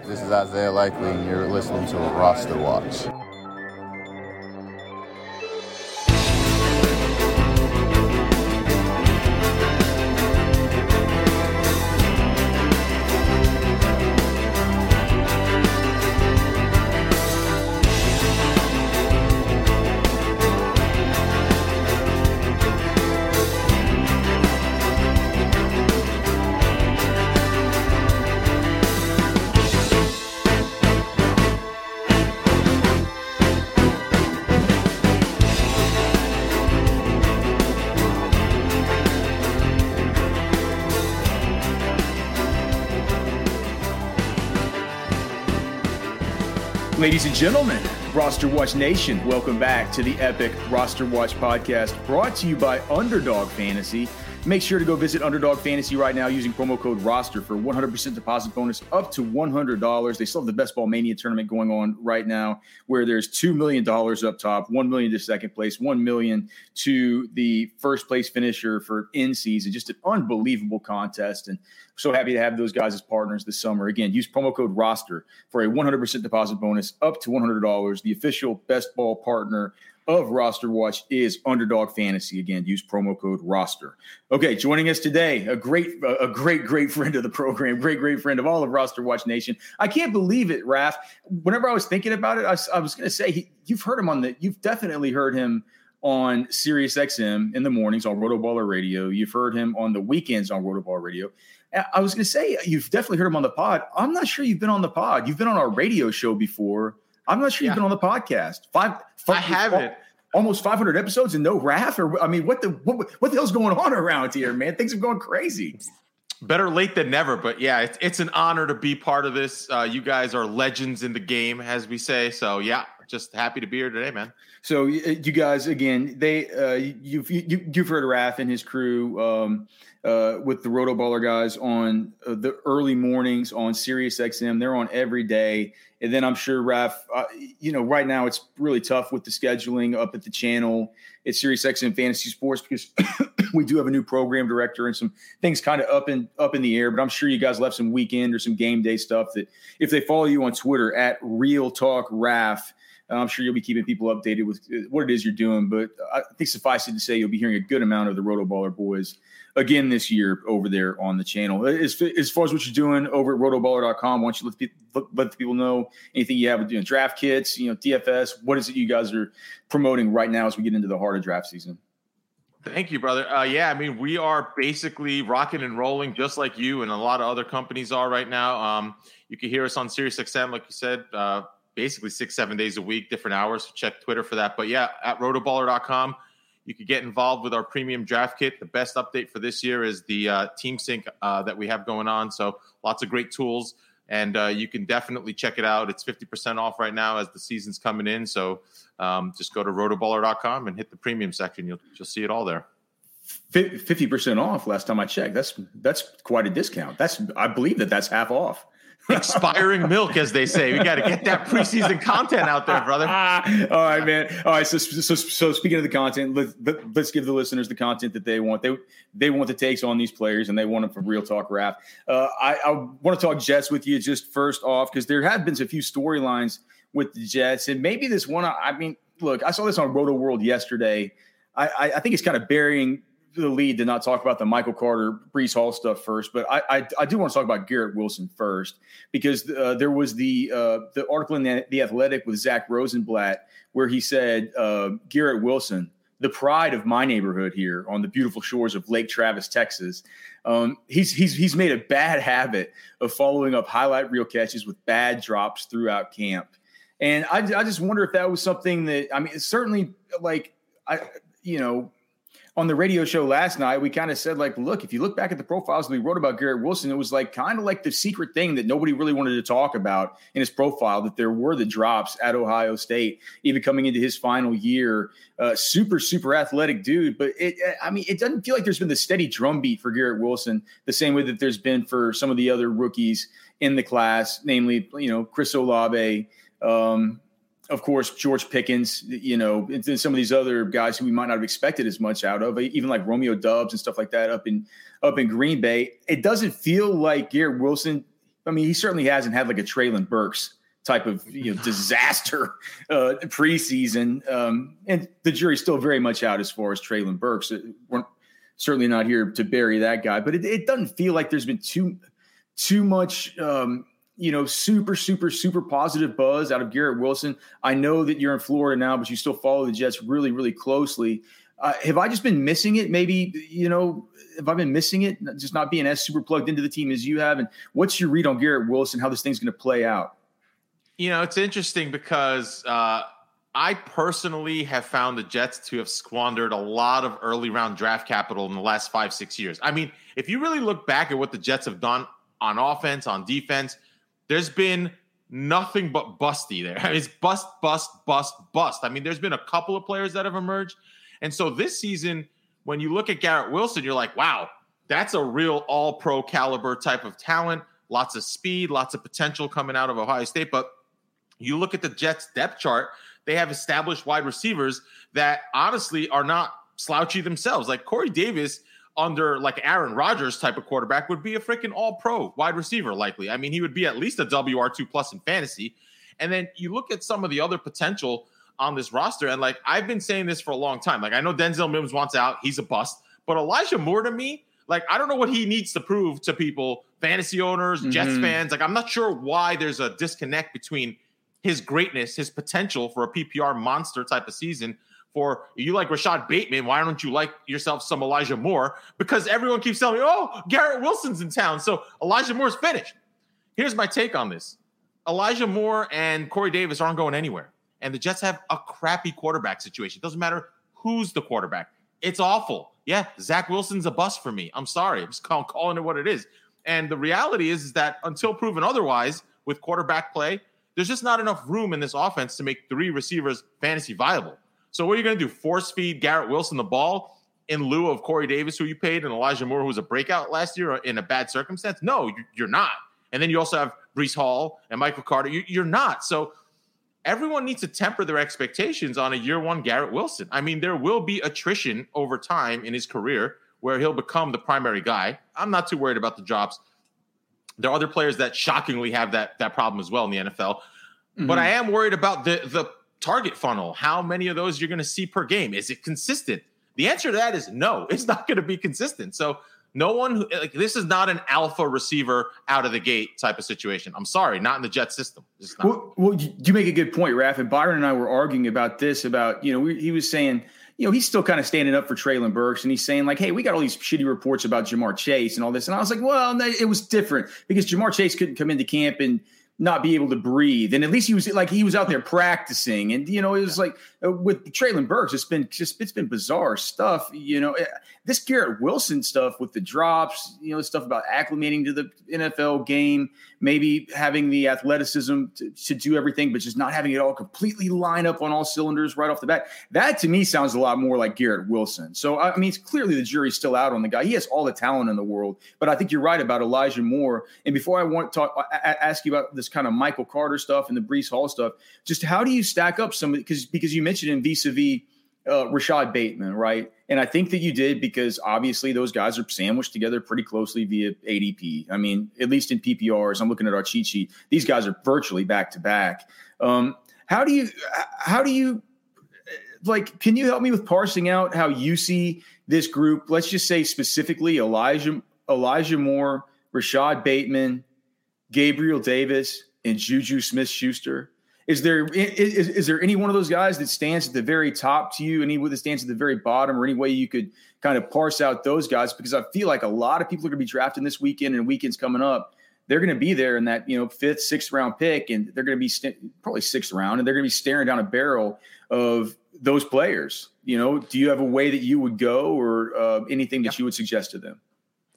This is Isaiah Likely, and you're listening to a roster watch. Ladies and gentlemen, Roster Watch Nation, welcome back to the Epic Roster Watch podcast brought to you by Underdog Fantasy. Make sure to go visit Underdog Fantasy right now using promo code ROSTER for 100% deposit bonus up to $100. They still have the Best Ball Mania tournament going on right now where there's $2 million up top, 1 million to second place, 1 million to the first place finisher for in season. Just an unbelievable contest. And so happy to have those guys as partners this summer. Again, use promo code ROSTER for a 100% deposit bonus up to $100. The official Best Ball partner of Roster Watch is Underdog Fantasy. Again, use promo code Roster. Okay, joining us today, a great, a great, great friend of the program, great, great friend of all of Roster Watch Nation. I can't believe it, Raf. Whenever I was thinking about it, I, I was going to say he, you've heard him on the, you've definitely heard him on Sirius XM in the mornings on Rotoballer Radio. You've heard him on the weekends on Rotoballer Radio. I was going to say you've definitely heard him on the pod. I'm not sure you've been on the pod. You've been on our radio show before. I'm not sure yeah. you've been on the podcast. Five, five I haven't. Almost 500 episodes and no Raf, or I mean, what the what, what the hell's going on around here, man? Things are going crazy. Better late than never, but yeah, it's, it's an honor to be part of this. Uh, you guys are legends in the game, as we say. So yeah, just happy to be here today, man. So you guys, again, they uh, you've you, you've heard Raf and his crew. Um, uh, with the Roto Baller guys on uh, the early mornings on Sirius XM. They're on every day. And then I'm sure, Raf, uh, you know, right now it's really tough with the scheduling up at the channel at Sirius XM Fantasy Sports because we do have a new program director and some things kind of up in up in the air. But I'm sure you guys left some weekend or some game day stuff that if they follow you on Twitter at Real Talk Raf, I'm sure you'll be keeping people updated with uh, what it is you're doing. But I think suffice it to say, you'll be hearing a good amount of the Roto Baller boys again this year over there on the channel. As, as far as what you're doing over at rotoballer.com, why don't you let, let the people know anything you have doing draft kits, you know, DFS, what is it you guys are promoting right now as we get into the heart of draft season? Thank you, brother. Uh, yeah, I mean, we are basically rocking and rolling just like you and a lot of other companies are right now. Um, you can hear us on SiriusXM, like you said, uh, basically six, seven days a week, different hours. So check Twitter for that. But yeah, at rotoballer.com, you could get involved with our premium draft kit. The best update for this year is the uh, Team Sync uh, that we have going on. So lots of great tools, and uh, you can definitely check it out. It's 50% off right now as the season's coming in. So um, just go to rotoballer.com and hit the premium section. You'll, you'll see it all there. 50% off last time I checked. That's that's quite a discount. That's I believe that that's half off expiring milk, as they say. We got to get that preseason content out there, brother. All right, man. All right. So, so, so speaking of the content, let, let, us give the listeners the content that they want. They they want the takes on these players, and they want them from Real Talk Raf. Uh, I, I want to talk Jets with you just first off because there have been a few storylines with the Jets, and maybe this one. I mean, look, I saw this on Roto World yesterday. I, I, I think it's kind of burying the lead to not talk about the Michael Carter, Breece Hall stuff first, but I, I, I do want to talk about Garrett Wilson first because uh, there was the uh, the article in the, the, Athletic with Zack Rosenblatt where he said uh, Garrett Wilson, the pride of my neighborhood here on the beautiful shores of Lake Travis, Texas. Um, he's he's he's made a bad habit of following up highlight reel catches with bad drops throughout camp, and I, I just wonder if that was something that I mean it's certainly like I you know on the radio show last night, we kind of said, like, look, if you look back at the profiles we wrote about Garrett Wilson, it was like kind of like the secret thing that nobody really wanted to talk about in his profile that there were the drops at Ohio State, even coming into his final year. Uh, super, super athletic dude. But it, I mean, it doesn't feel like there's been the steady drumbeat for Garrett Wilson the same way that there's been for some of the other rookies in the class, namely, you know, Chris Olave. Um, of course, George Pickens, you know, and some of these other guys who we might not have expected as much out of, even like Romeo Doubs and stuff like that up in up in Green Bay. It doesn't feel like Garrett Wilson. I mean, he certainly hasn't had like a Treylon Burks type of you know disaster uh, preseason, um, and the jury's still very much out as far as Treylon Burks. We're certainly not here to bury that guy, but it, it doesn't feel like there's been too too much. Um, you know, super, super, super positive buzz out of Garrett Wilson. I know that you're in Florida now, but you still follow the Jets really, really closely. Uh, have I just been missing it? Maybe, you know, have I been missing it? Just not being as super plugged into the team as you have? And what's your read on Garrett Wilson, how this thing's going to play out? You know, it's interesting because uh, I personally have found the Jets to have squandered a lot of early round draft capital in the last five, six years. I mean, if you really look back at what the Jets have done on offense, on defense, there's been nothing but busty there. It's bust, bust, bust, bust. I mean, there's been a couple of players that have emerged. And so this season, when you look at Garrett Wilson, you're like, wow, that's a real all pro caliber type of talent. Lots of speed, lots of potential coming out of Ohio State. But you look at the Jets depth chart, they have established wide receivers that honestly are not slouchy themselves. Like Corey Davis under like Aaron Rodgers type of quarterback would be a freaking all pro wide receiver, likely. I mean, he would be at least a WR2 plus in fantasy. And then you look at some of the other potential on this roster, and like I've been saying this for a long time. Like I know Denzel Mims wants out, he's a bust, but Elijah Moore to me, like I don't know what he needs to prove to people, fantasy owners, mm-hmm. Jets fans. Like I'm not sure why there's a disconnect between his greatness, his potential for a PPR monster type of season for you like Rashod Bateman, why don't you like yourself some Elijah Moore? Because everyone keeps telling me, oh, Garrett Wilson's in town. So Elijah Moore's finished. Here's my take on this Elijah Moore and Corey Davis aren't going anywhere. And the Jets have a crappy quarterback situation. It doesn't matter who's the quarterback, it's awful. Yeah, Zach Wilson's a bust for me. I'm sorry. I'm just calling it what it is. And the reality is, is that until proven otherwise with quarterback play, there's just not enough room in this offense to make three receivers fantasy viable. So what are you going to do? Force feed Garrett Wilson the ball in lieu of Corey Davis, who you paid, and Elijah Moore, who was a breakout last year in a bad circumstance? No, you're not. And then you also have Breece Hall and Michael Carter. You're not. So everyone needs to temper their expectations on a year one Garrett Wilson. I mean, there will be attrition over time in his career where he'll become the primary guy. I'm not too worried about the drops. There are other players that shockingly have that that problem as well in the NFL. Mm-hmm. But I am worried about the the target funnel, how many of those you're going to see per game? Is it consistent? The answer to that is no, it's not going to be consistent. So no one who, like this is not an alpha receiver out of the gate type of situation. I'm sorry, not in the Jet system. Well, well, you make a good point, Raf. And Byron and I were arguing about this. About you know, we, he was saying, you know, he's still kind of standing up for Treylon Burks, and he's saying like, hey, we got all these shitty reports about Ja'Marr Chase and all this, and I was like, well, it was different because Ja'Marr Chase couldn't come into camp and not be able to breathe. And at least he was like he was out there practicing. And you know, it was like uh, with Treylon Burks, it's been just it's been bizarre stuff. You know, eh, this Garrett Wilson stuff with the drops, you know, stuff about acclimating to the NFL game, maybe having the athleticism to, to do everything, but just not having it all completely line up on all cylinders right off the bat. That to me sounds a lot more like Garrett Wilson. So I mean, it's clearly the jury's still out on the guy. He has all the talent in the world, but I think you're right about Elijah Moore. And before I want to talk, ask you about this kind of Michael Carter stuff and the Breece Hall stuff. Just how do you stack up some because because you mentioned in vis-a-vis uh, Rashod Bateman, right? And I think that you did because obviously those guys are sandwiched together pretty closely via ADP. I mean, at least in PPRs, I'm looking at our cheat sheet. These guys are virtually back to back. Um, how do you how do you like? Can you help me with parsing out how you see this group? Let's just say specifically Elijah Elijah Moore, rashod Bateman, Gabriel Davis, and Juju Smith Schuster? Is there is, is there any one of those guys that stands at the very top to you? Any that stands at the very bottom, or any way you could kind of parse out those guys? Because I feel like a lot of people are going to be drafting this weekend and weekends coming up. They're going to be there in that you know fifth, sixth round pick, and they're going to be st- probably sixth round, and they're going to be staring down a barrel of those players? You know, do you have a way that you would go or uh, anything that Yeah. you would suggest to them?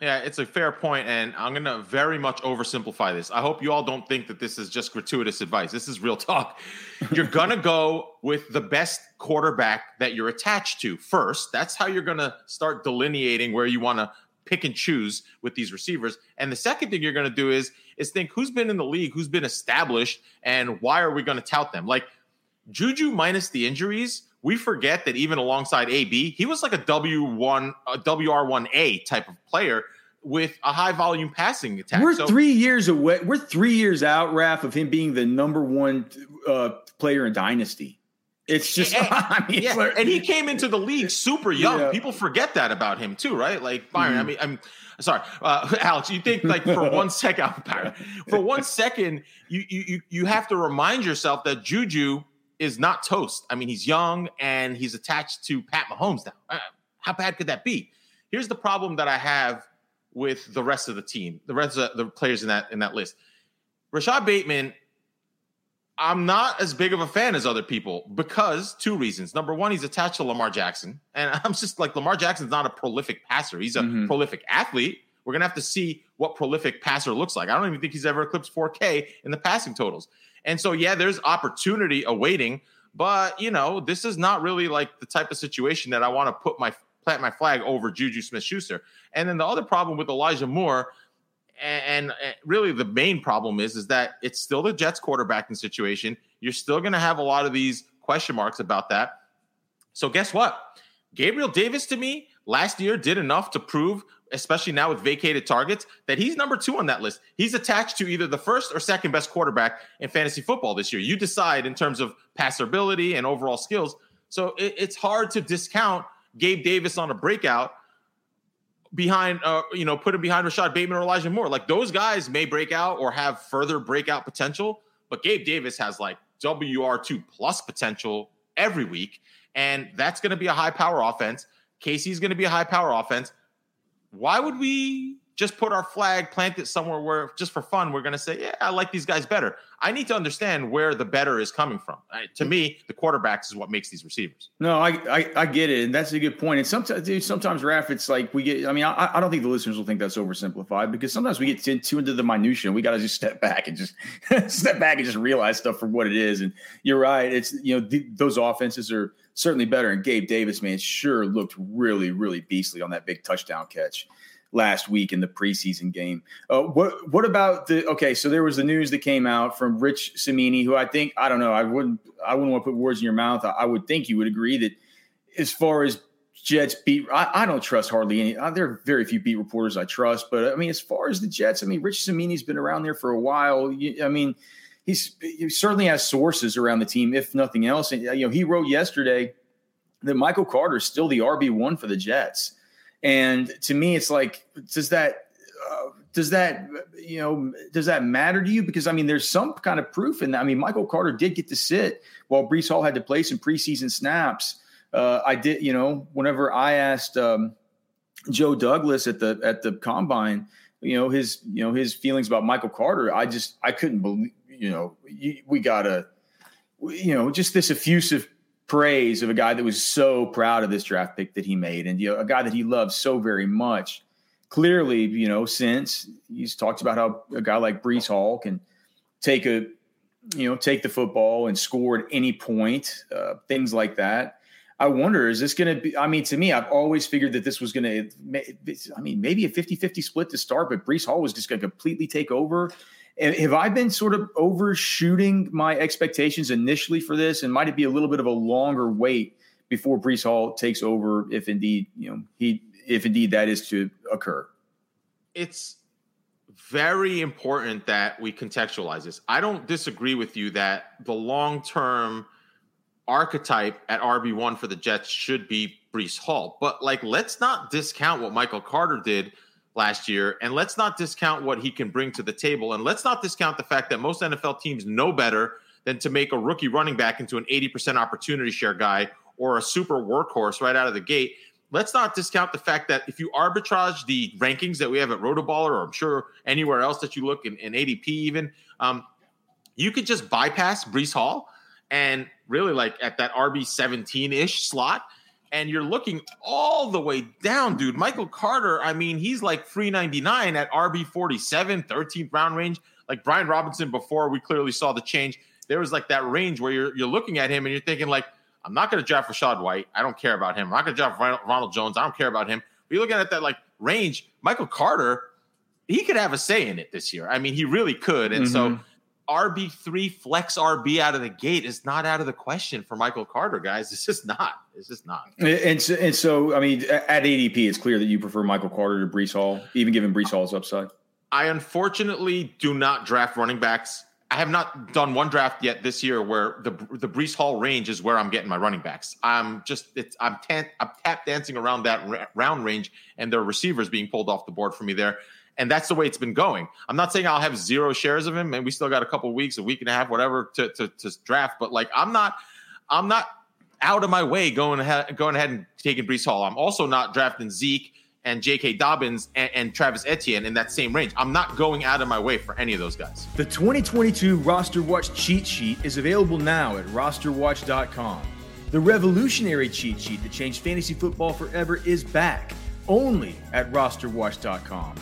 Yeah, it's a fair point, and I'm going to very much oversimplify this. I hope you all don't think that this is just gratuitous advice. This is real talk. You're going to go with the best quarterback that you're attached to first. That's how you're going to start delineating where you want to pick and choose with these receivers. And the second thing you're going to do is is think who's been in the league, who's been established, and why are we going to tout them? Like Juju minus the injuries, we forget that even alongside AB, he was like a W1, a WR1A type of player with a high volume passing attack. We're So- three years away. We're three years out, Raf, of him being the number one uh, player in Dynasty. It's just, And- I mean, yeah, and he came into the league super young. Yeah. People forget that about him too, right? Like Byron. I Mhm. mean, I'm sorry, uh, Alex. You think like for one second, Byron, for one second, you you you you have to remind yourself that Juju is not toast. I mean, he's young and he's attached to Pat Mahomes now. Uh, how bad could that be? Here's the problem that I have with the rest of the team, the rest of the players in that in that list. Rashod Bateman I'm not as big of a fan as other people because two reasons. Number one, he's attached to Lamar Jackson. And I'm just like, Lamar Jackson's not a prolific passer. He's a Mhm. prolific athlete. We're going to have to see what prolific passer looks like. I don't even think he's ever eclipsed 4K in the passing totals. And so, yeah, there's opportunity awaiting, but, you know, this is not really like the type of situation that I want to put my plant my flag over Juju Smith Schuster. And then the other problem with Elijah Moore, and, and really the main problem is is that it's still the Jets quarterbacking situation. You're still going to have a lot of these question marks about that. So guess what? Gabriel Davis to me last year did enough to prove, especially now with vacated targets, that he's number two on that list. He's attached to either the first or second best quarterback in fantasy football this year. You decide in terms of passerability and overall skills. So it, it's hard to discount Gabe Davis on a breakout behind, uh, you know, put him behind Rashod Bateman or Elijah Moore. Like those guys may break out or have further breakout potential, but Gabe Davis has like WR2 plus potential every week. And that's going to be a high power offense. KC's going to be a high power offense. Why would we just put our flag, plant it somewhere where just for fun, we're going to say, yeah, I like these guys better. I need to understand where the better is coming from. Uh, to me, the quarterbacks is what makes these receivers. No, I, I I get it, and that's a good point. And sometimes, dude, sometimes, Raf, it's like we get. I mean, I, I don't think the listeners will think that's oversimplified because sometimes we get too, too into the minutia. We got to just step back and just step back and just realize stuff for what it is. And you're right. It's you know th- those offenses are certainly better. And Gabe Davis, man, sure looked really really beastly on that big touchdown catch last week in the preseason game. Uh, what what about the okay? So there was the news that came out from Rich Cimini, who I think I don't know. I wouldn't I wouldn't want to put words in your mouth. I, I would think you would agree that as far as Jets beat, I, I don't trust hardly any. Uh, there are very few beat reporters I trust, but I mean, as far as the Jets, I mean, Rich Cimini's been around there for a while. You, I mean, he's he certainly has sources around the team, if nothing else. And you know, he wrote yesterday that Michael Carter is still the RB one for the Jets. And to me, it's like, does that, uh, does that, you know, does that matter to you? Because I mean, there's some kind of proof in that. I mean, Michael Carter did get to sit while Breece Hall had to play some preseason snaps. Uh, I did, you know, whenever I asked um, Joe Douglas at the at the combine, you know, his you know his feelings about Michael Carter, I just I couldn't believe, you know, we gotta, you know, just this effusive praise of a guy that was so proud of this draft pick that he made and you know a guy that he loves so very much. Clearly you know since he's talked about how a guy like Breece Hall can take a you know take the football and score at any point uh, things like that I wonder is this going to be I mean to me I've always figured that this was going to I mean maybe a 50-50 split to start but Breece Hall was just going to completely take over have I been sort of overshooting my expectations initially for this? And might it be a little bit of a longer wait before Breece Hall takes over, if indeed you know he, if indeed that is to occur? It's very important that we contextualize this. I don't disagree with you that the long term archetype at RB one for the Jets should be Breece Hall, but like let's not discount what Michael Carter did last year. And let's not discount what he can bring to the table. And let's not discount the fact that most NFL teams know better than to make a rookie running back into an 80% opportunity share guy or a super workhorse right out of the gate. Let's not discount the fact that if you arbitrage the rankings that we have at Rotoballer, or I'm sure anywhere else that you look in, in ADP, even, um, you could just bypass Breece Hall and really like at that RB 17 ish slot. And you're looking all the way down, dude. Michael Carter, I mean, he's like 399 at RB 47, 13th round range. Like Brian Robinson before, we clearly saw the change. There was like that range where you're, you're looking at him and you're thinking, like, I'm not going to draft Rachaad White. I don't care about him. I'm not going to draft Ronald Jones. I don't care about him. But you're looking at that like range. Michael Carter, he could have a say in it this year. I mean, he really could. And mm-hmm. so RB3 flex RB out of the gate is not out of the question for Michael Carter, guys. It's just not. It's just not. And so, and so, I mean, at ADP, it's clear that you prefer Michael Carter to Breece Hall, even given Breece Hall's upside. I unfortunately do not draft running backs. I have not done one draft yet this year where the the Breece Hall range is where I'm getting my running backs. I'm just it's I'm tan, I'm tap dancing around that round range, and there are receivers being pulled off the board for me there and that's the way it's been going. I'm not saying I'll have zero shares of him, and we still got a couple weeks, a week and a half, whatever, to, to, to draft. But like, I'm not, I'm not out of my way going ahead, going ahead and taking Breece Hall. I'm also not drafting Zeke and J.K. Dobbins and, and, Travis Etienne in that same range. I'm not going out of my way for any of those guys. The 2022 Roster Watch cheat sheet is available now at rosterwatch.com. The revolutionary cheat sheet that changed fantasy football forever is back only at rosterwatch.com.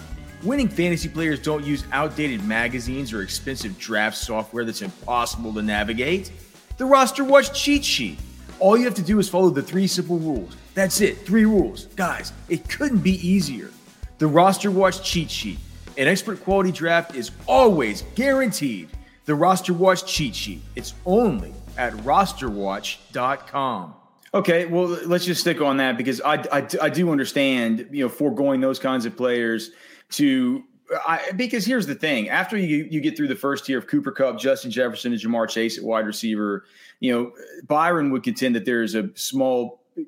Winning fantasy players don't use outdated magazines or expensive draft software that's impossible to navigate. The Roster Watch cheat sheet. All you have to do is follow the three simple rules. That's it, three rules. Guys, it couldn't be easier. The Roster Watch cheat sheet. An expert quality draft is always guaranteed. The Roster Watch cheat sheet. It's only at rosterwatch.com. Okay, well, let's just stick on that because I, I, I do understand, you know, foregoing those kinds of players – to I, because here's the thing: after you you get through the first tier of Cooper Kupp, Justin Jefferson, and Ja'Marr Chase at wide receiver, you know Byron would contend that there is a small, uh,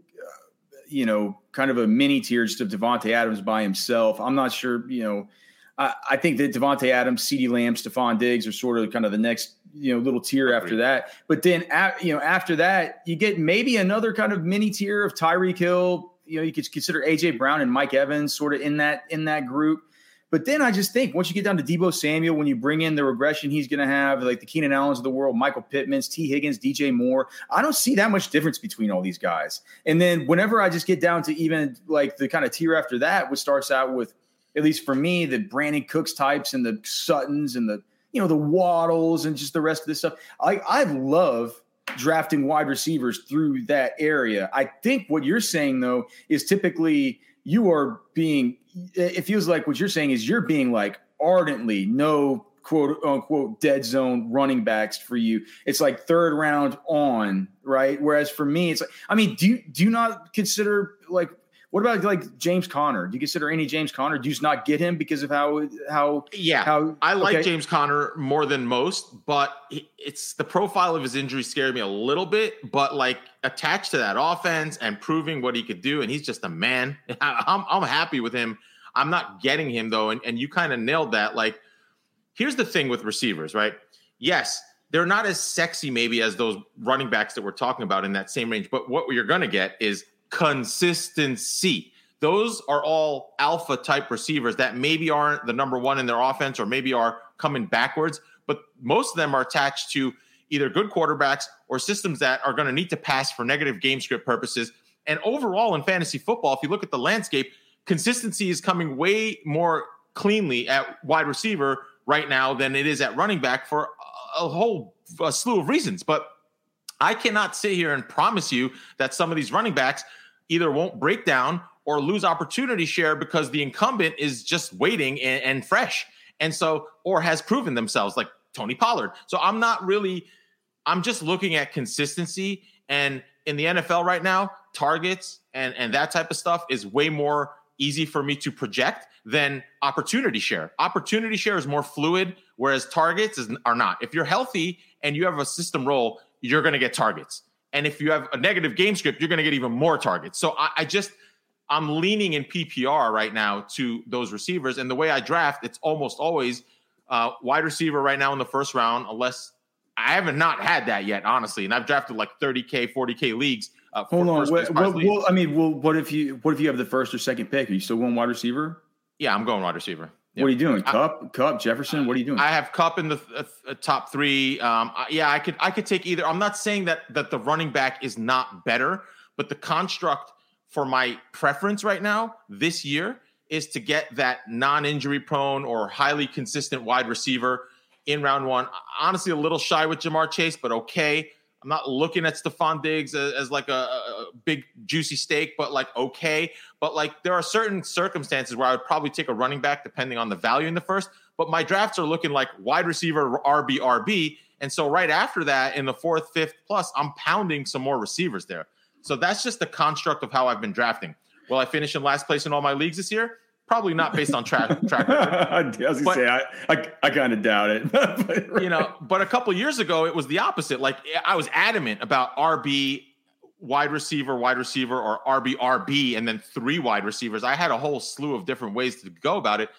you know, kind of a mini tier just of Davante Adams by himself. I'm not sure, you know. I, I think that Davante Adams, CeeDee Lamb, Stefon Diggs are sort of kind of the next you know little tier after that. But then you know after that, you get maybe another kind of mini tier of Tyreek Hill. You know, you could consider AJ Brown and Mike Evans sort of in that in that group. But then I just think once you get down to Deebo Samuel, when you bring in the regression he's going to have, like the Keenan Allens of the world, Michael Pittman's, Tee Higgins, DJ Moore, I don't see that much difference between all these guys. And then whenever I just get down to even like the kind of tier after that, which starts out with, at least for me, the Brandin Cooks types and the Suttons and the you know the Waddles and just the rest of this stuff. I I love drafting wide receivers through that area. I think what you're saying though is typically you are being it feels like what you're saying is you're being like ardently no quote unquote dead zone running backs for you. It's like third round on, right? Whereas for me, it's like, I mean, do you do you not consider like what about like James Conner? Do you consider any James Conner? Do you just not get him because of how how yeah? How I like okay. James Conner more than most, but it's the profile of his injury scared me a little bit. But like attached to that offense and proving what he could do, and he's just a man. I'm I'm happy with him. I'm not getting him though, and and you kind of nailed that. Like, here's the thing with receivers, right? Yes, they're not as sexy maybe as those running backs that we're talking about in that same range. But what you're going to get is consistency. Those are all alpha type receivers that maybe aren't the number one in their offense or maybe are coming backwards, but most of them are attached to either good quarterbacks or systems that are going to need to pass for negative game script purposes. And overall in fantasy football, if you look at the landscape, consistency is coming way more cleanly at wide receiver right now than it is at running back for a whole a slew of reasons. But I cannot sit here and promise you that some of these running backs either won't break down or lose opportunity share because the incumbent is just waiting and, and fresh. And so, or has proven themselves like Tony Pollard. So I'm not really, I'm just looking at consistency. And in the NFL right now, targets and, and that type of stuff is way more easy for me to project than opportunity share. Opportunity share is more fluid, whereas targets is, are not. If you're healthy and you have a system role, you're going to get targets. And if you have a negative game script, you're going to get even more targets. So I, I, just, I'm leaning in PPR right now to those receivers. And the way I draft, it's almost always uh, wide receiver right now in the first round, unless I haven't not had that yet, honestly. And I've drafted like 30K, 40K leagues. Uh, Hold on. What, what, what, I mean, well, what if you what if you have the first or second pick? Are you still going wide receiver? Yeah, I'm going wide receiver. What are you doing? Kupp, Cup, Jefferson. What are you doing? I have Kupp in the uh, top three. Um, yeah, I could I could take either. I'm not saying that that the running back is not better, but the construct for my preference right now this year is to get that non-injury prone or highly consistent wide receiver in round one. Honestly, a little shy with Ja'Marr Chase, but okay. I'm not looking at Stefon Diggs as, as like a, a, big juicy steak, but like okay. But like there are certain circumstances where I would probably take a running back depending on the value in the first. But my drafts are looking like wide receiver RB RB, and so right after that in the fourth, fifth plus, I'm pounding some more receivers there. So that's just the construct of how I've been drafting. Will I finish in last place in all my leagues this year? Probably not based on track track record. I was gonna but, say I I, I kind of doubt it. but, you know, but a couple years ago it was the opposite. Like I was adamant about RB wide receiver, wide receiver, or RB RB, and then three wide receivers. I had a whole slew of different ways to go about it.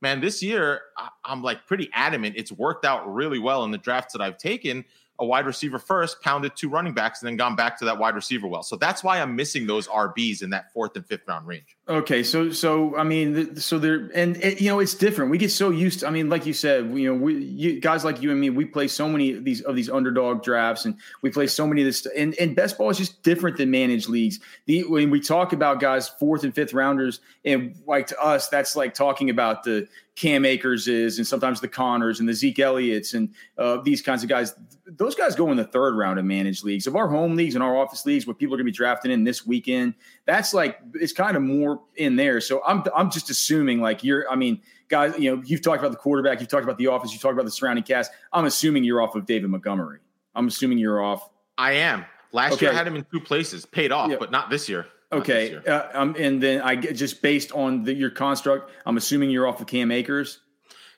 Man, this year I'm like pretty adamant. It's worked out really well in the drafts that I've taken a wide receiver first, pounded two running backs, and then gone back to that wide receiver well. So that's why I'm missing those RBs in that fourth and fifth round range. Okay, so so I mean, so there, and it, you know, it's different. We get so used. to I mean, like you said, you know, we you, guys like you and me, we play so many of these of these underdog drafts, and we play so many of this. And and best ball is just different than managed leagues. The when we talk about guys fourth and fifth rounders, and like to us, that's like talking about the Cam Akers is, and sometimes the Connors and the Zeke Elliott's and uh, these kinds of guys. Those guys go in the third round of managed leagues. Of our home leagues and our office leagues, what people are going to be drafting in this weekend, that's like it's kind of more in there. So I'm I'm just assuming like you're. I mean, guys, you know, you've talked about the quarterback, you've talked about the offense, you've talked about the surrounding cast. I'm assuming you're off of David Montgomery. I'm assuming you're off. I am. Last okay. year I had him in two places, paid off, yeah. but not this year. Okay, uh, um, and then I get just based on the, your construct, I'm assuming you're off of Cam Akers.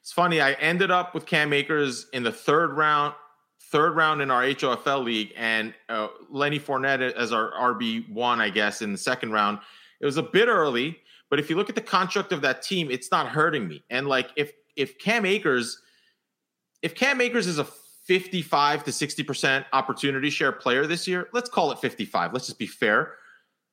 It's funny. I ended up with Cam Akers in the third round, third round in our HOFL league, and uh, Lenny Fournette as our RB one, I guess, in the second round. It was a bit early, but if you look at the construct of that team, it's not hurting me. And like if if Cam Akers, if Cam Akers is a 55 to 60 percent opportunity share player this year, let's call it 55. Let's just be fair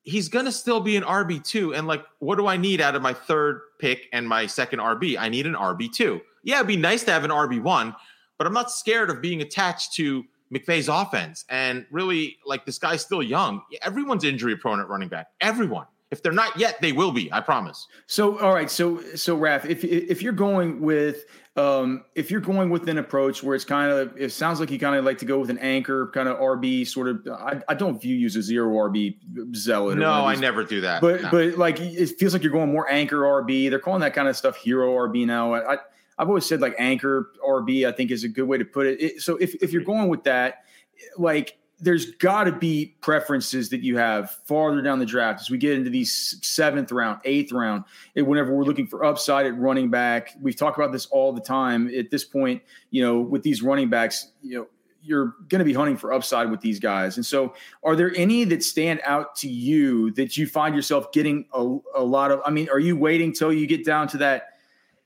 he's to still be an RB2. And like, what do I need out of my third pick and my second RB? I need an RB2. Yeah, it'd be nice to have an RB1, but I'm not scared of being attached to McVay's offense. And really, like, this guy's still young. Everyone's injury prone at running back. Everyone. If they're not yet, they will be. I promise. So, all right. So, so Raf, if if you're going with um, if you're going with an approach where it's kind of, it sounds like you kind of like to go with an anchor kind of RB sort of. I, I don't view you as a zero RB zealot. No, I never do that. But no. but like it feels like you're going more anchor RB. They're calling that kind of stuff hero RB now. I, I've always said like anchor RB. I think is a good way to put it. it so if if you're going with that, like there's got to be preferences that you have farther down the draft as we get into these seventh round, eighth round. whenever we're looking for upside at running back, we've talked about this all the time. At this point, you know, with these running backs, you know, you're going to be hunting for upside with these guys. And so, are there any that stand out to you that you find yourself getting a, a lot of? I mean, are you waiting till you get down to that?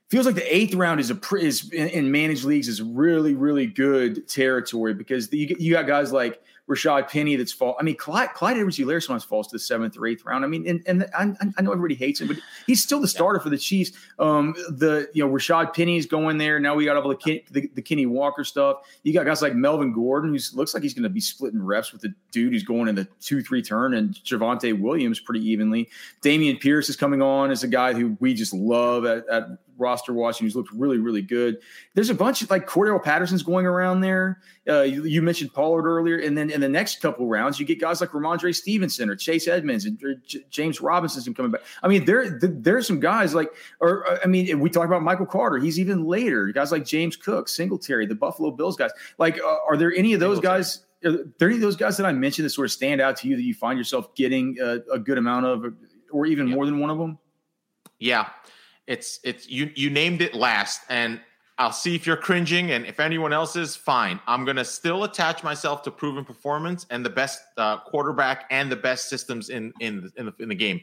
Feels like the eighth round is a is in, in managed leagues is really really good territory because the, you, you got guys like Rashaad Penny that's fall. I mean, Clyde, Clyde Edwards-Helaire sometimes falls to the seventh or eighth round. I mean, and, and I, I, know everybody hates him, but he's still the starter for the Chiefs. Um, the you know Rashaad Penny's going there now. We got all the, the, the Kenny Walker stuff. You got guys like Melvin Gordon, who looks like he's going to be splitting reps with the dude who's going in the two three turn, and Javonte Williams pretty evenly. Dameon Pierce is coming on as a guy who we just love at, at roster watching who's looked really, really good. There's a bunch of like Cordarrelle Patterson's going around there. Uh, you, you, mentioned Pollard earlier, and then in the next couple rounds, you get guys like Rhamondre Stevenson or Chase Edmonds and J- James Robinson's coming back. I mean, there there's some guys like, or I mean, we talk about Michael Carter. He's even later. Guys like James Cook, Singletary, the Buffalo Bills guys. Like, uh, are there any of those guys? Are there any of those guys that I mentioned that sort of stand out to you that you find yourself getting a, a good amount of, or even more than one of them? Yeah, it's it's you you named it last, and I'll see if you're cringing, and if anyone else is, fine. I'm gonna still attach myself to proven performance and the best uh, quarterback and the best systems in in the, in the, in the game.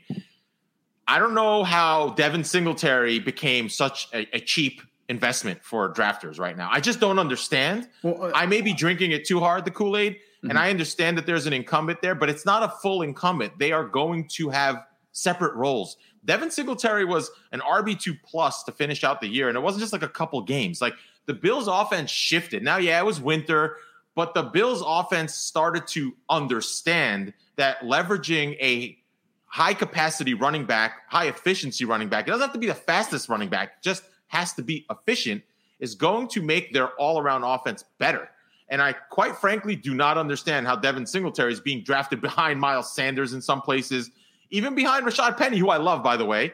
I don't know how Devin Singletary became such a, a cheap investment for drafters right now. I just don't understand. Well, uh, I may be drinking it too hard, the Kool Aid, mm-hmm. and I understand that there's an incumbent there, but it's not a full incumbent. They are going to have separate roles. Devin Singletary was an RB2 plus to finish out the year. And it wasn't just like a couple games. Like the Bills offense shifted. Now, yeah, it was winter, but the Bills offense started to understand that leveraging a high capacity running back, high efficiency running back, it doesn't have to be the fastest running back, just has to be efficient, is going to make their all around offense better. And I quite frankly do not understand how Devin Singletary is being drafted behind Miles Sanders in some places, even behind Rashaad Penny, who I love, by the way.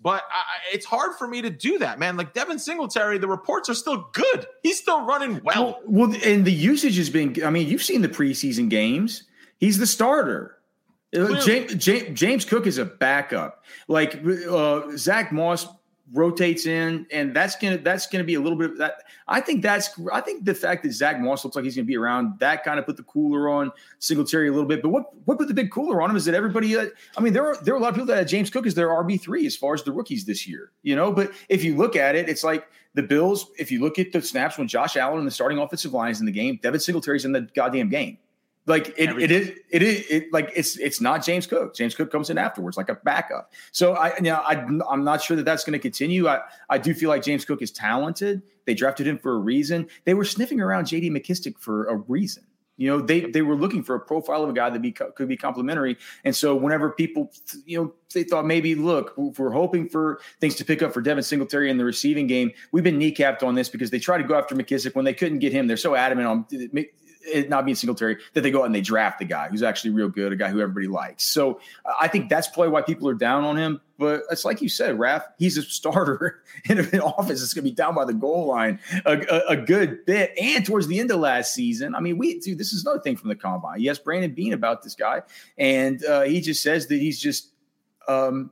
But I, it's hard for me to do that, man. Like Devin Singletary, the reports are still good. He's still running well. Well, well and the usage has been, I mean, you've seen the preseason games. He's the starter. Uh, James, James, James, Cook is a backup. Like uh, Zach Moss rotates in, and that's gonna that's gonna be a little bit that. I think that's I think the fact that Zach Moss looks like he's gonna be around that kind of put the cooler on Singletary a little bit. But what what put the big cooler on him is that everybody. Uh, I mean, there are there are a lot of people that had James Cook as their RB three as far as the rookies this year. You know, but if you look at it, it's like the Bills. If you look at the snaps when Josh Allen and the starting offensive line is in the game, Devin Singletary's in the goddamn game. Like it, it is, it is, it like it's it's not James Cook. James Cook comes in afterwards like a backup. So I, you know, I I'm not sure that that's going to continue. I I do feel like James Cook is talented. They drafted him for a reason. They were sniffing around J.D. McKissic for a reason. You know, they they were looking for a profile of a guy that be, could be complimentary. And so whenever people, you know, they thought maybe, look, if we're hoping for things to pick up for Devin Singletary in the receiving game, we've been kneecapped on this because they tried to go after McKissic when they couldn't get him. They're so adamant on it not being Singletary, that they go out and they draft the guy who's actually real good, a guy who everybody likes. So I think that's probably why people are down on him. But it's like you said, Raf, he's a starter in an office that's going to be down by the goal line a, a, a, good bit. And towards the end of last season, I mean, we dude, this is another thing from the combine. Yes, Brandon Beane about this guy, and uh, he just says that he's just um,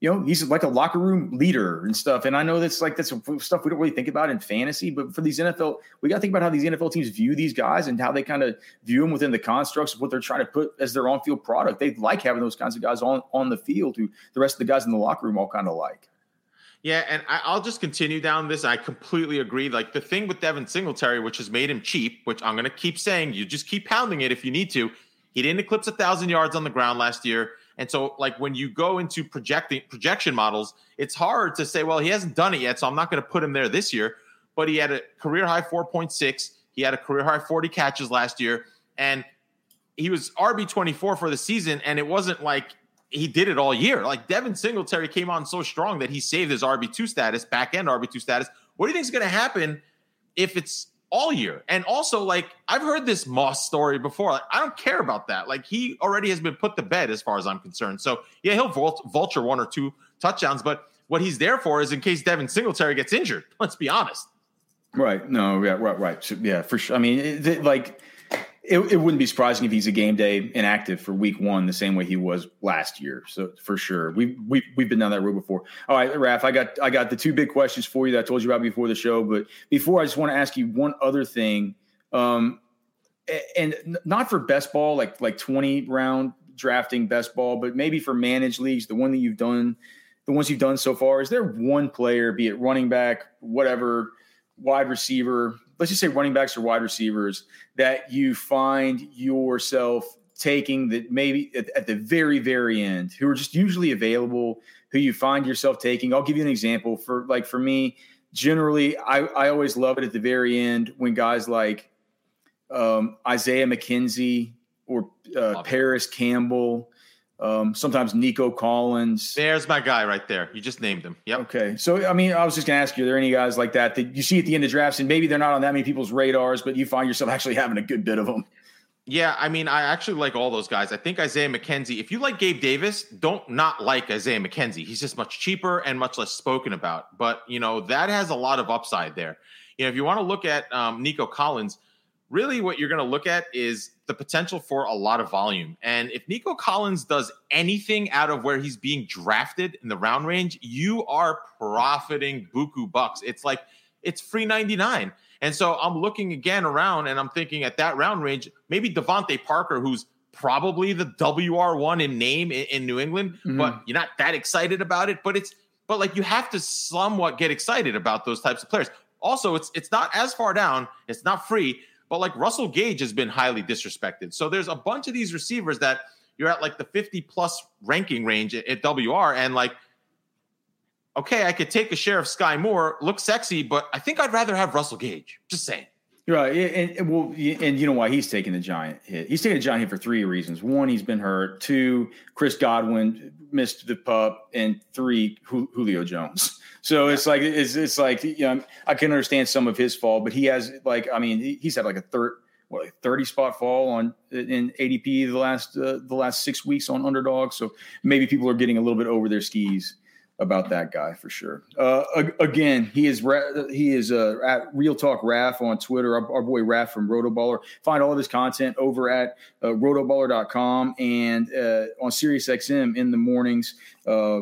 you know, he's like a locker room leader and stuff. And I know that's like that's stuff we don't really think about in fantasy, but for these NFL, we got to think about how these NFL teams view these guys and how they kind of view them within the constructs of what they're trying to put as their on-field product. They like having those kinds of guys on on the field who the rest of the guys in the locker room all kind of like. Yeah, and I, will just continue down this. I completely agree. Like the thing with Devin Singletary, which has made him cheap, which I'm going to keep saying, you just keep pounding it if you need to. He didn't eclipse a thousand yards on the ground last year. And so, like when you go into projecting projection models, it's hard to say, well, he hasn't done it yet, so I'm not going to put him there this year. But he had a career high 4.6. He had a career high 40 catches last year, and he was RB 24 for the season. And it wasn't like he did it all year. Like Devin Singletary came on so strong that he saved his RB two status, back end RB two status. What do you think is going to happen if it's all year. And also, like, I've heard this Moss story before. Like, I don't care about that. Like, he already has been put to bed as far as I'm concerned. So, yeah, he'll vulture one or two touchdowns, but what he's there for is in case Devin Singletary gets injured. Let's be honest. Right. No, yeah, right, right. Yeah, for sure. I mean, it, like, it, it wouldn't be surprising if he's a game day inactive for week one, the same way he was last year. So for sure, we've we, we've been down that road before. All right, Raf, I got I got the two big questions for you that I told you about before the show. But before, I just want to ask you one other thing, um, and not for best ball, like like twenty round drafting best ball, but maybe for managed leagues, the one that you've done, the ones you've done so far. Is there one player, be it running back, whatever, wide receiver, let's just say running backs or wide receivers that you find yourself taking that maybe at, at, the very very end who are just usually available who you find yourself taking. I'll give you an example. For like for me generally i, I always love it at the very end when guys like um, isaiah mckenzie or uh, parris campbell um, sometimes Nico Collins. There's my guy right there. You just named him. Yep. Okay. So, I mean, I was just going to ask you, are there any guys like that that you see at the end of drafts and maybe they're not on that many people's radars, but you find yourself actually having a good bit of them? Yeah, I mean, I actually like all those guys. I think Isaiah McKenzie, if you like Gabe Davis, don't not like Isaiah McKenzie. He's just much cheaper and much less spoken about. But, you know, that has a lot of upside there. You know, if you want to look at um, Nico Collins – really what you're going to look at is the potential for a lot of volume. And if Nico Collins does anything out of where he's being drafted in the round range, you are profiting buku bucks. It's like it's free 99. And so I'm looking again around and I'm thinking at that round range, maybe DeVante Parker, who's probably the WR1 in name in, in New England, mm-hmm. but you're not that excited about it. But it's but like you have to somewhat get excited about those types of players. Also, it's it's not as far down, it's not free, but like Russell Gage has been highly disrespected. So there's a bunch of these receivers that you're at like the 50 plus ranking range at, at WR. And like, okay, I could take a share of Skyy Moore, look sexy, but I think I'd rather have Russell Gage. Just saying. Right, and, and well, and you know why he's taking the giant hit? He's taking a giant hit for three reasons. One, he's been hurt. Two, Chris Godwin missed the pup, and three, Julio Jones. So it's like it's it's like you know I can understand some of his fall, but he has like I mean he's had like a third what like 30 spot fall on in ADP the last uh, the last six weeks on underdog. So maybe people are getting a little bit over their skis about that guy for sure. Uh, again, he is he is uh, at Real Talk Raf on Twitter. Our, our, boy Raf from Rotoballer. Find all of his content over at uh, rotoballer.com and uh, on SiriusXM in the mornings. Uh,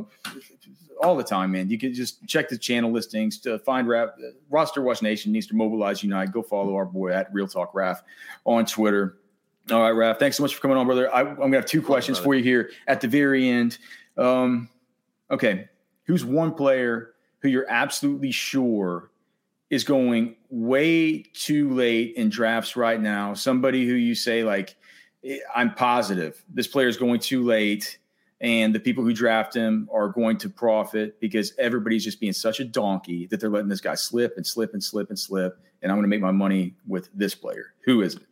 all the time, man. You can just check the channel listings to find Raf. Roster Watch Nation needs to mobilize unite. Go follow our boy at Real Talk Raf on Twitter. All right, Raf. Thanks so much for coming on, brother. I, am gonna have two questions for you here at the very end. Um, okay, who's one player who you're absolutely sure is going way too late in drafts right now? Somebody who you say like, I'm positive this player is going too late, and the people who draft him are going to profit because everybody's just being such a donkey that they're letting this guy slip and slip and slip and slip. And I'm going to make my money with this player. Who is it?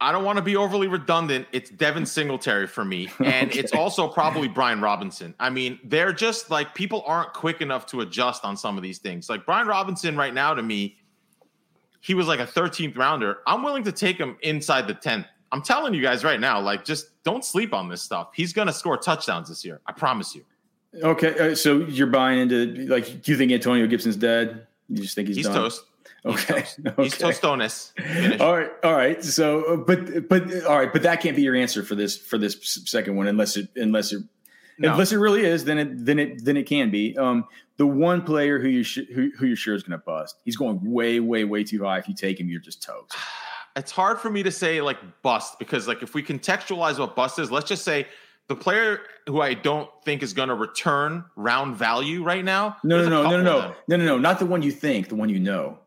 I don't want to be overly redundant. It's Devin Singletary for me. And okay. it's also probably Brian Robinson. I mean, they're just like people aren't quick enough to adjust on some of these things. Like Brian Robinson, right now, to me, he was like a 13th rounder. I'm willing to take him inside the 10th. I'm telling you guys right now, like, just don't sleep on this stuff. He's going to score touchdowns this year. I promise you. Okay. Uh, so you're buying into, like, do you think Antonio Gibson's dead? You just think he's, he's done? toast. Okay. He's, okay. he's tostones. All right. All right. So, uh, but, but, all right. But that can't be your answer for this, for this second one, unless it, unless it, no. unless it really is, then it, then it, then it can be. Um, the one player who you sh- who, who you're sure is going to bust, he's going way, way, way too high. If you take him, you're just toast. It's hard for me to say like bust because like if we contextualize what bust is, let's just say the player who I don't think is going to return round value right now. No, no, no, no, no, no, no, no, no, not the one you think, the one you know.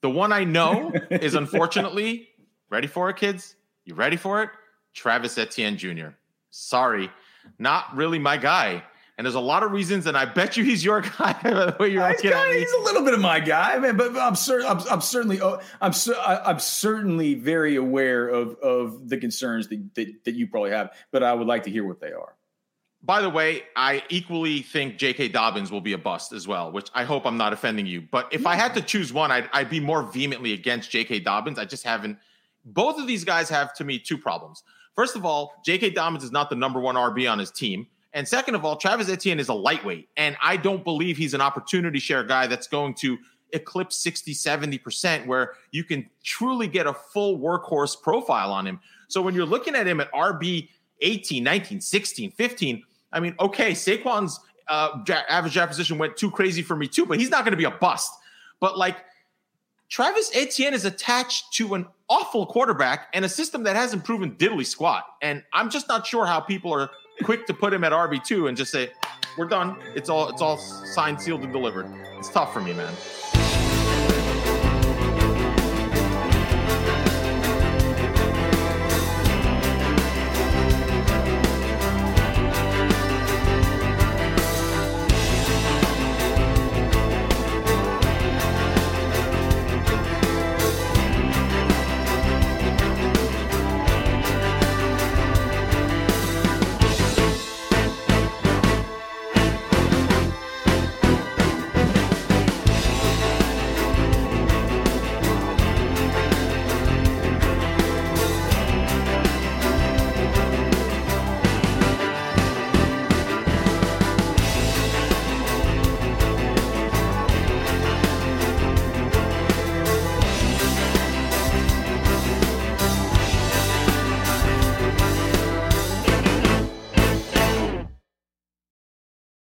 The one I know is unfortunately ready for it, kids. You ready for it? Travis Etienne Jr. Sorry, not really my guy. And there's a lot of reasons, and I bet you he's your guy. the way you're at. He's a little bit of my guy, man. But, I'm, cer- I'm, I'm certainly, oh, I'm, I'm certainly very aware of of the concerns that, that that you probably have. But I would like to hear what they are. By the way, I equally think J.K. Dobbins will be a bust as well, which I hope I'm not offending you. But if I had to choose one, I'd, I'd be more vehemently against J.K. Dobbins. I just haven't. Both of these guys have, to me, two problems. First of all, J.K. Dobbins is not the number one RB on his team. And second of all, Travis Etienne is a lightweight. And I don't believe he's an opportunity share guy that's going to eclipse 60, 70%, where you can truly get a full workhorse profile on him. So when you're looking at him at RB 18, 19, 16, 15, I mean, okay, Saquon's uh, average draft position went too crazy for me too, but he's not going to be a bust. But like Travis Etienne is attached to an awful quarterback and a system that hasn't proven diddly squat. And I'm just not sure how people are quick to put him at RB two and just say, "We're done. It's all it's all signed, sealed, and delivered." It's tough for me, man.